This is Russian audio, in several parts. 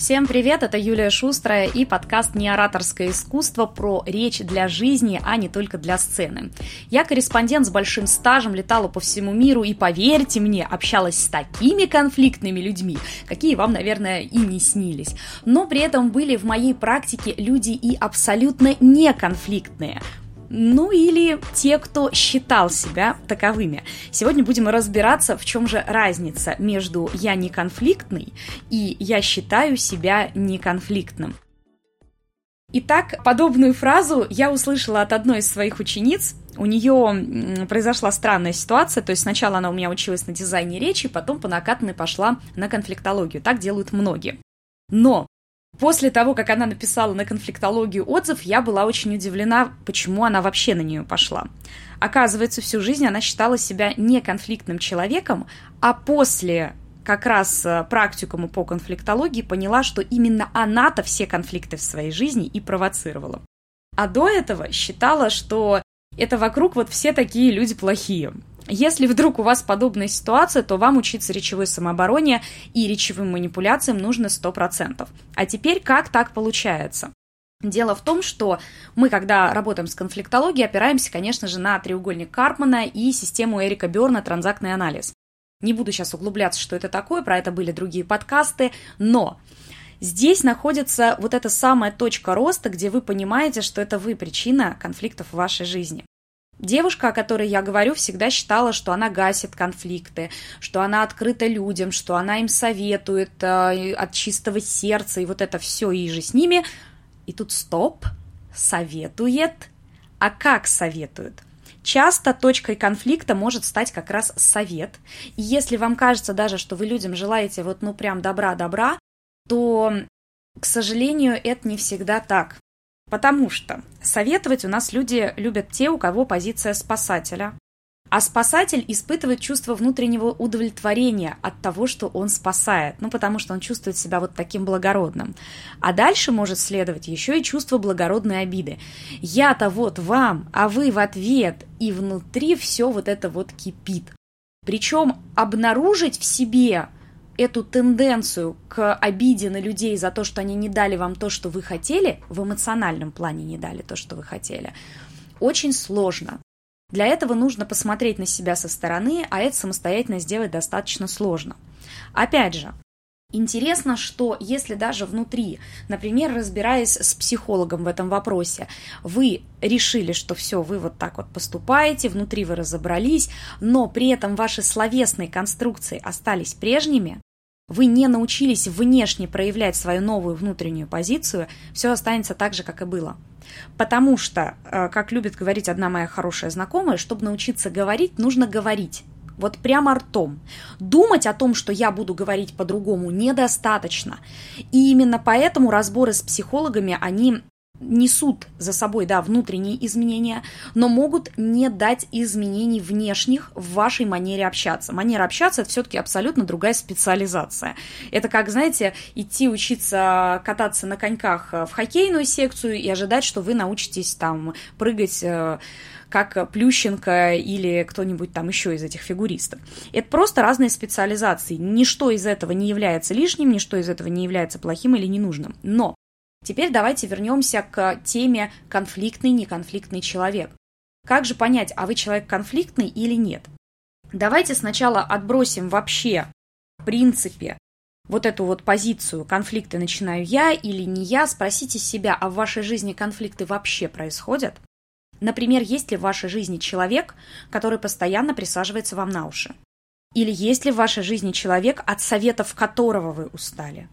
Всем привет, это Юлия Шустрая и подкаст «Неораторское искусство» про речь для жизни, а не только для сцены. Я корреспондент с большим стажем, летала по всему миру и, поверьте мне, общалась с такими конфликтными людьми, какие вам, наверное, и не снились. Но при этом были в моей практике люди и абсолютно неконфликтные ну или те, кто считал себя таковыми. Сегодня будем разбираться, в чем же разница между «я не конфликтный» и «я считаю себя неконфликтным». Итак, подобную фразу я услышала от одной из своих учениц. У нее произошла странная ситуация, то есть сначала она у меня училась на дизайне речи, потом по накатанной пошла на конфликтологию. Так делают многие. Но После того, как она написала на конфликтологию отзыв, я была очень удивлена, почему она вообще на нее пошла. Оказывается, всю жизнь она считала себя не конфликтным человеком, а после как раз э, практикуму по конфликтологии поняла, что именно она-то все конфликты в своей жизни и провоцировала. А до этого считала, что это вокруг вот все такие люди плохие. Если вдруг у вас подобная ситуация, то вам учиться речевой самообороне и речевым манипуляциям нужно 100%. А теперь как так получается? Дело в том, что мы, когда работаем с конфликтологией, опираемся, конечно же, на треугольник Карпмана и систему Эрика Берна «Транзактный анализ». Не буду сейчас углубляться, что это такое, про это были другие подкасты, но здесь находится вот эта самая точка роста, где вы понимаете, что это вы причина конфликтов в вашей жизни. Девушка, о которой я говорю, всегда считала, что она гасит конфликты, что она открыта людям, что она им советует э, от чистого сердца, и вот это все и же с ними. И тут стоп, советует. А как советует? Часто точкой конфликта может стать как раз совет. И если вам кажется даже, что вы людям желаете вот ну прям добра-добра, то, к сожалению, это не всегда так. Потому что советовать у нас люди любят те, у кого позиция спасателя. А спасатель испытывает чувство внутреннего удовлетворения от того, что он спасает, ну потому что он чувствует себя вот таким благородным. А дальше может следовать еще и чувство благородной обиды. Я-то вот вам, а вы в ответ, и внутри все вот это вот кипит. Причем обнаружить в себе эту тенденцию к обиде на людей за то, что они не дали вам то, что вы хотели, в эмоциональном плане не дали то, что вы хотели, очень сложно. Для этого нужно посмотреть на себя со стороны, а это самостоятельно сделать достаточно сложно. Опять же, Интересно, что если даже внутри, например, разбираясь с психологом в этом вопросе, вы решили, что все, вы вот так вот поступаете, внутри вы разобрались, но при этом ваши словесные конструкции остались прежними, вы не научились внешне проявлять свою новую внутреннюю позицию, все останется так же, как и было. Потому что, э, как любит говорить одна моя хорошая знакомая, чтобы научиться говорить, нужно говорить. Вот прямо ртом. Думать о том, что я буду говорить по-другому, недостаточно. И именно поэтому разборы с психологами, они несут за собой, да, внутренние изменения, но могут не дать изменений внешних в вашей манере общаться. Манера общаться – это все-таки абсолютно другая специализация. Это как, знаете, идти учиться кататься на коньках в хоккейную секцию и ожидать, что вы научитесь там прыгать э, как Плющенко или кто-нибудь там еще из этих фигуристов. Это просто разные специализации. Ничто из этого не является лишним, ничто из этого не является плохим или ненужным. Но Теперь давайте вернемся к теме конфликтный, неконфликтный человек. Как же понять, а вы человек конфликтный или нет? Давайте сначала отбросим вообще, в принципе, вот эту вот позицию конфликты начинаю я или не я, спросите себя, а в вашей жизни конфликты вообще происходят? Например, есть ли в вашей жизни человек, который постоянно присаживается вам на уши? Или есть ли в вашей жизни человек, от советов которого вы устали?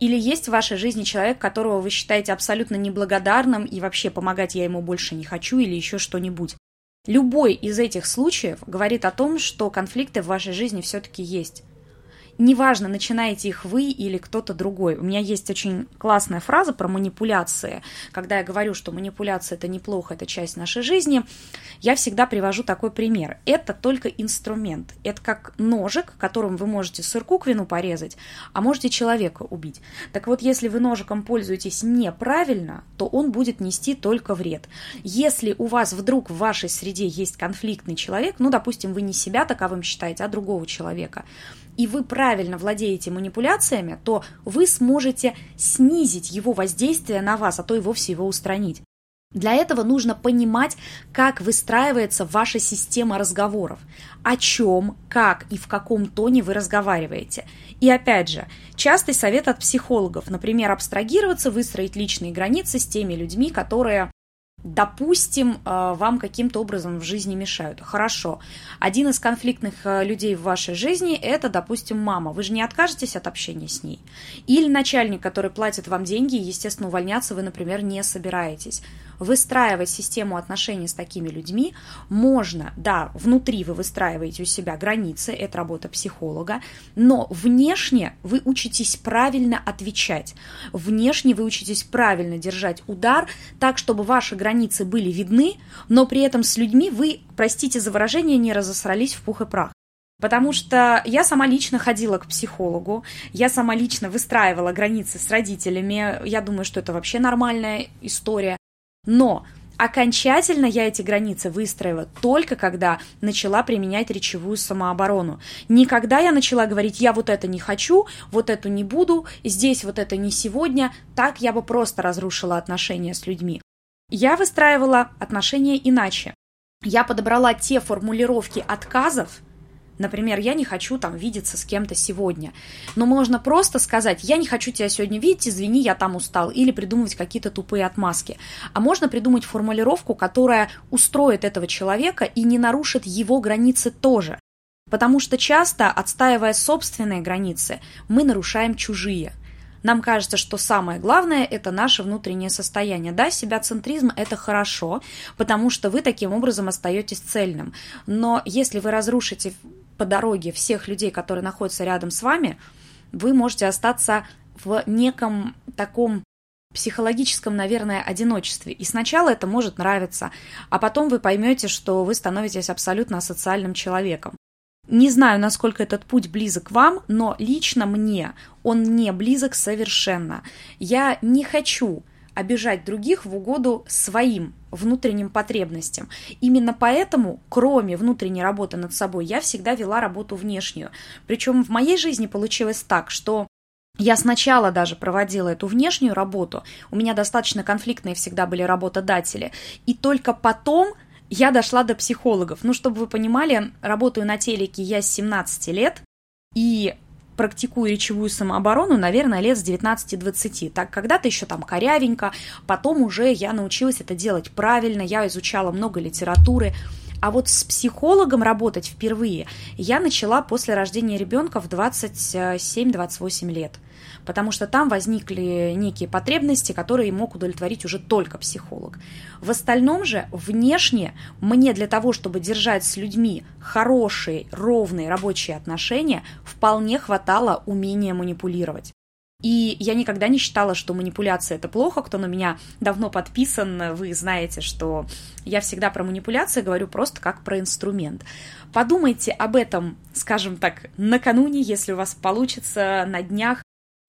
Или есть в вашей жизни человек, которого вы считаете абсолютно неблагодарным и вообще помогать я ему больше не хочу или еще что-нибудь? Любой из этих случаев говорит о том, что конфликты в вашей жизни все-таки есть неважно, начинаете их вы или кто-то другой. У меня есть очень классная фраза про манипуляции. Когда я говорю, что манипуляция это неплохо, это часть нашей жизни, я всегда привожу такой пример. Это только инструмент. Это как ножик, которым вы можете сырку к вину порезать, а можете человека убить. Так вот, если вы ножиком пользуетесь неправильно, то он будет нести только вред. Если у вас вдруг в вашей среде есть конфликтный человек, ну, допустим, вы не себя таковым считаете, а другого человека, и вы правильно владеете манипуляциями, то вы сможете снизить его воздействие на вас, а то и вовсе его устранить. Для этого нужно понимать, как выстраивается ваша система разговоров, о чем, как и в каком тоне вы разговариваете. И опять же, частый совет от психологов, например, абстрагироваться, выстроить личные границы с теми людьми, которые допустим, э, вам каким-то образом в жизни мешают. Хорошо. Один из конфликтных э, людей в вашей жизни – это, допустим, мама. Вы же не откажетесь от общения с ней. Или начальник, который платит вам деньги, и, естественно, увольняться вы, например, не собираетесь выстраивать систему отношений с такими людьми можно, да, внутри вы выстраиваете у себя границы, это работа психолога, но внешне вы учитесь правильно отвечать, внешне вы учитесь правильно держать удар, так, чтобы ваши границы были видны, но при этом с людьми вы, простите за выражение, не разосрались в пух и прах. Потому что я сама лично ходила к психологу, я сама лично выстраивала границы с родителями. Я думаю, что это вообще нормальная история. Но Окончательно я эти границы выстроила только когда начала применять речевую самооборону. Никогда я начала говорить, я вот это не хочу, вот это не буду, здесь вот это не сегодня, так я бы просто разрушила отношения с людьми. Я выстраивала отношения иначе. Я подобрала те формулировки отказов, Например, я не хочу там видеться с кем-то сегодня. Но можно просто сказать, я не хочу тебя сегодня видеть, извини, я там устал. Или придумывать какие-то тупые отмазки. А можно придумать формулировку, которая устроит этого человека и не нарушит его границы тоже. Потому что часто, отстаивая собственные границы, мы нарушаем чужие. Нам кажется, что самое главное – это наше внутреннее состояние. Да, себя-центризм – это хорошо, потому что вы таким образом остаетесь цельным. Но если вы разрушите по дороге всех людей, которые находятся рядом с вами, вы можете остаться в неком таком психологическом, наверное, одиночестве. И сначала это может нравиться, а потом вы поймете, что вы становитесь абсолютно социальным человеком. Не знаю, насколько этот путь близок вам, но лично мне он не близок совершенно. Я не хочу обижать других в угоду своим внутренним потребностям. Именно поэтому, кроме внутренней работы над собой, я всегда вела работу внешнюю. Причем в моей жизни получилось так, что я сначала даже проводила эту внешнюю работу, у меня достаточно конфликтные всегда были работодатели, и только потом я дошла до психологов. Ну, чтобы вы понимали, работаю на телеке я с 17 лет, и практикую речевую самооборону, наверное, лет с 19-20. Так, когда-то еще там корявенько, потом уже я научилась это делать правильно, я изучала много литературы. А вот с психологом работать впервые я начала после рождения ребенка в 27-28 лет потому что там возникли некие потребности, которые мог удовлетворить уже только психолог. В остальном же, внешне, мне для того, чтобы держать с людьми хорошие, ровные рабочие отношения, вполне хватало умения манипулировать. И я никогда не считала, что манипуляция это плохо. Кто на меня давно подписан, вы знаете, что я всегда про манипуляции говорю просто как про инструмент. Подумайте об этом, скажем так, накануне, если у вас получится на днях.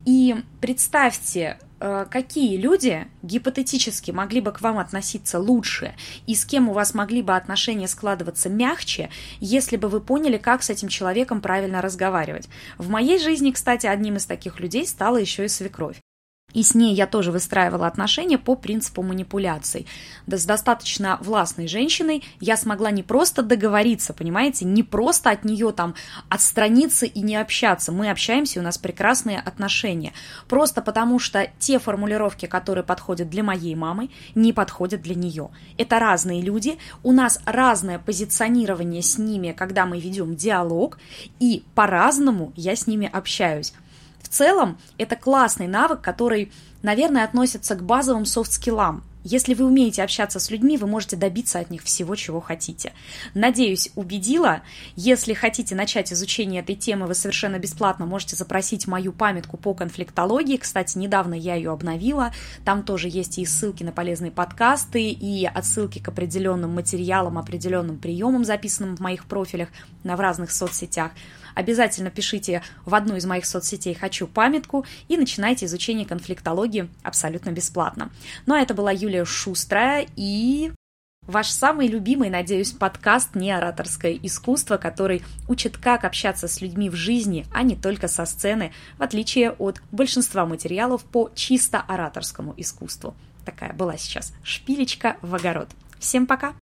И представьте, э, какие люди гипотетически могли бы к вам относиться лучше и с кем у вас могли бы отношения складываться мягче, если бы вы поняли, как с этим человеком правильно разговаривать. В моей жизни, кстати, одним из таких людей стала еще и свекровь. И с ней я тоже выстраивала отношения по принципу манипуляций. Да с достаточно властной женщиной я смогла не просто договориться, понимаете, не просто от нее там отстраниться и не общаться. Мы общаемся, у нас прекрасные отношения. Просто потому что те формулировки, которые подходят для моей мамы, не подходят для нее. Это разные люди, у нас разное позиционирование с ними, когда мы ведем диалог, и по-разному я с ними общаюсь целом это классный навык, который, наверное, относится к базовым софт-скиллам. Если вы умеете общаться с людьми, вы можете добиться от них всего, чего хотите. Надеюсь, убедила. Если хотите начать изучение этой темы, вы совершенно бесплатно можете запросить мою памятку по конфликтологии. Кстати, недавно я ее обновила. Там тоже есть и ссылки на полезные подкасты, и отсылки к определенным материалам, определенным приемам, записанным в моих профилях на в разных соцсетях обязательно пишите в одну из моих соцсетей «Хочу памятку» и начинайте изучение конфликтологии абсолютно бесплатно. Ну а это была Юлия Шустрая и Ваш самый любимый, надеюсь, подкаст «Не ораторское искусство», который учит, как общаться с людьми в жизни, а не только со сцены, в отличие от большинства материалов по чисто ораторскому искусству. Такая была сейчас шпилечка в огород. Всем пока!